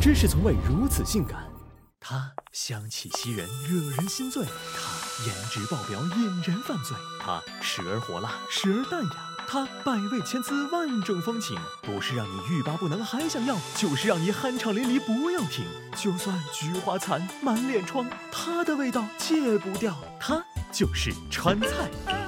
真是从未如此性感。它香气袭人，惹人心醉；它颜值爆表，引人犯罪；它时而火辣，时而淡雅。它百味千姿，万种风情，不是让你欲罢不能还想要，就是让你酣畅淋漓不要停。就算菊花残，满脸疮，它的味道戒不掉。它就是川菜。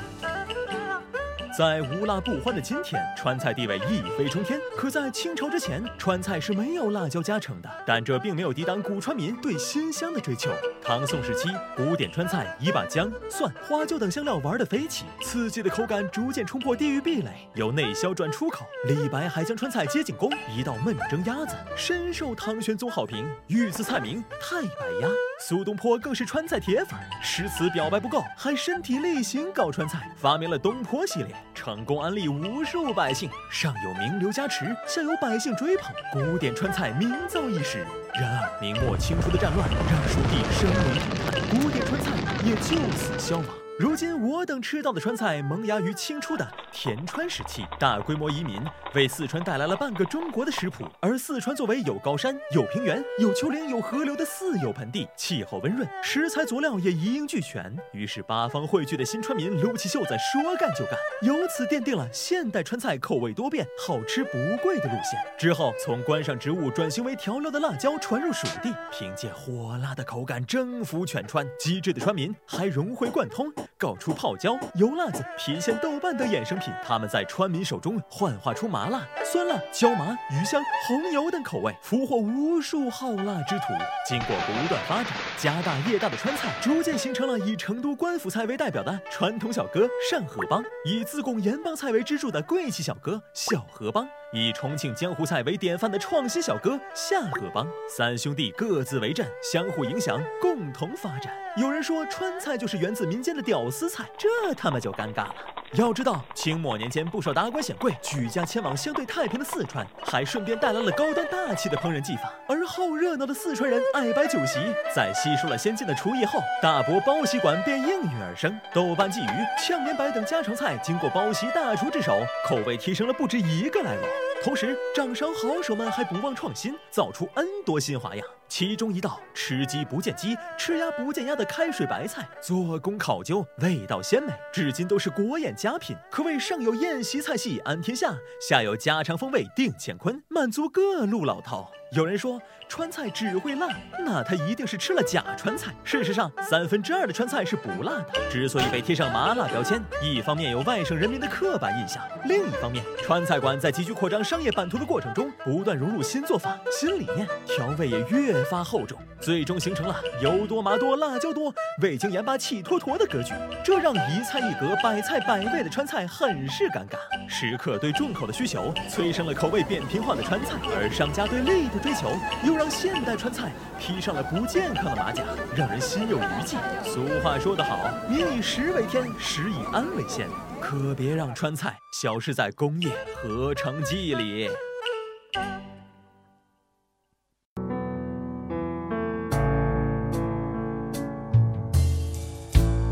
在无辣不欢的今天，川菜地位一飞冲天。可在清朝之前，川菜是没有辣椒加成的，但这并没有抵挡古川民对鲜香的追求。唐宋时期，古典川菜已把姜、蒜、花椒等香料玩得飞起，刺激的口感逐渐冲破地域壁垒，由内销转出口。李白还将川菜接进宫，一道焖蒸鸭子深受唐玄宗好评，御赐菜名太白鸭。苏东坡更是川菜铁粉，诗词表白不够，还身体力行搞川菜，发明了东坡系列。成功安利无数百姓，上有名流加持，下有百姓追捧，古典川菜名噪一时。然而明末清初的战乱让蜀地生灵涂炭，古典川菜也就此消亡。如今我等吃到的川菜萌芽于清初的田川时期，大规模移民为四川带来了半个中国的食谱。而四川作为有高山、有平原、有丘陵、有河流的四有盆地，气候温润，食材佐料也一应俱全。于是八方汇聚的新川民撸起袖子说干就干，由此奠定了现代川菜口味多变、好吃不贵的路线。之后从观赏植物转型为调料的辣椒传入蜀地，凭借火辣的口感征服全川。机智的川民还融会贯通。搞出泡椒、油辣子、郫县豆瓣等衍生品，他们在川民手中幻化出麻辣、酸辣、椒麻、鱼香、红油等口味，俘获无数好辣之徒。经过不断发展，家大业大的川菜逐渐形成了以成都官府菜为代表的传统小哥善河帮，以自贡盐帮菜为支柱的贵气小哥小河帮。以重庆江湖菜为典范的创新小哥夏河帮，三兄弟各自为阵，相互影响，共同发展。有人说川菜就是源自民间的屌丝菜，这他妈就尴尬了。要知道，清末年间，不少达官显贵举家迁往相对太平的四川，还顺便带来了高端大气的烹饪技法。而好热闹的四川人爱摆酒席，在吸收了先进的厨艺后，大伯包席馆便应运而生。豆瓣鲫鱼、炝莲白等家常菜，经过包席大厨之手，口味提升了不止一个 level。同时，掌勺好手们还不忘创新，造出 N 多新花样。其中一道吃鸡不见鸡，吃鸭不见鸭的开水白菜，做工考究，味道鲜美，至今都是国宴佳品，可谓上有宴席菜系安天下，下有家常风味定乾坤，满足各路老饕。有人说川菜只会辣，那他一定是吃了假川菜。事实上，三分之二的川菜是不辣的。之所以被贴上麻辣标签，一方面有外省人民的刻板印象，另一方面，川菜馆在急剧扩张商业版图的过程中，不断融入新做法、新理念，调味也越发厚重，最终形成了油多麻多、辣椒多、味精盐巴气坨坨的格局。这让一菜一格、百菜百味的川菜很是尴尬。食客对重口的需求，催生了口味扁平化的川菜，而商家对利的。追求又让现代川菜披上了不健康的马甲，让人心有余悸。俗话说得好，民以食为天，食以安为先，可别让川菜消失在工业合成剂里。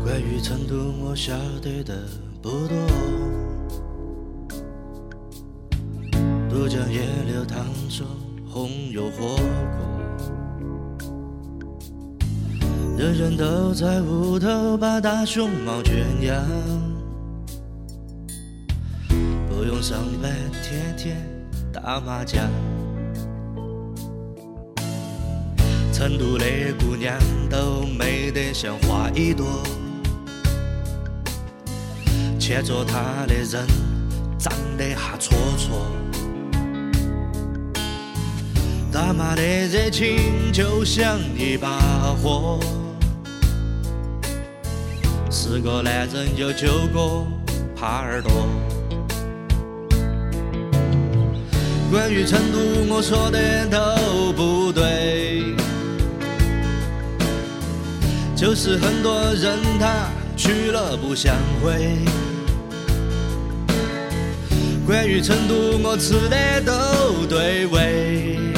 关于成都，我晓得的不多，都江夜流淌着。红油火锅，人人都在屋头把大熊猫圈养，不用上班，天天打麻将。成都的姑娘都美得像花一朵，牵着她的人长得哈戳戳。大妈的热情就像一把火，十个男人有九个耙耳朵。关于成都，我说的都不对，就是很多人他去了不想回。关于成都，我吃的都对味。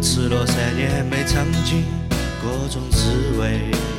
失落三年没尝尽各种滋味。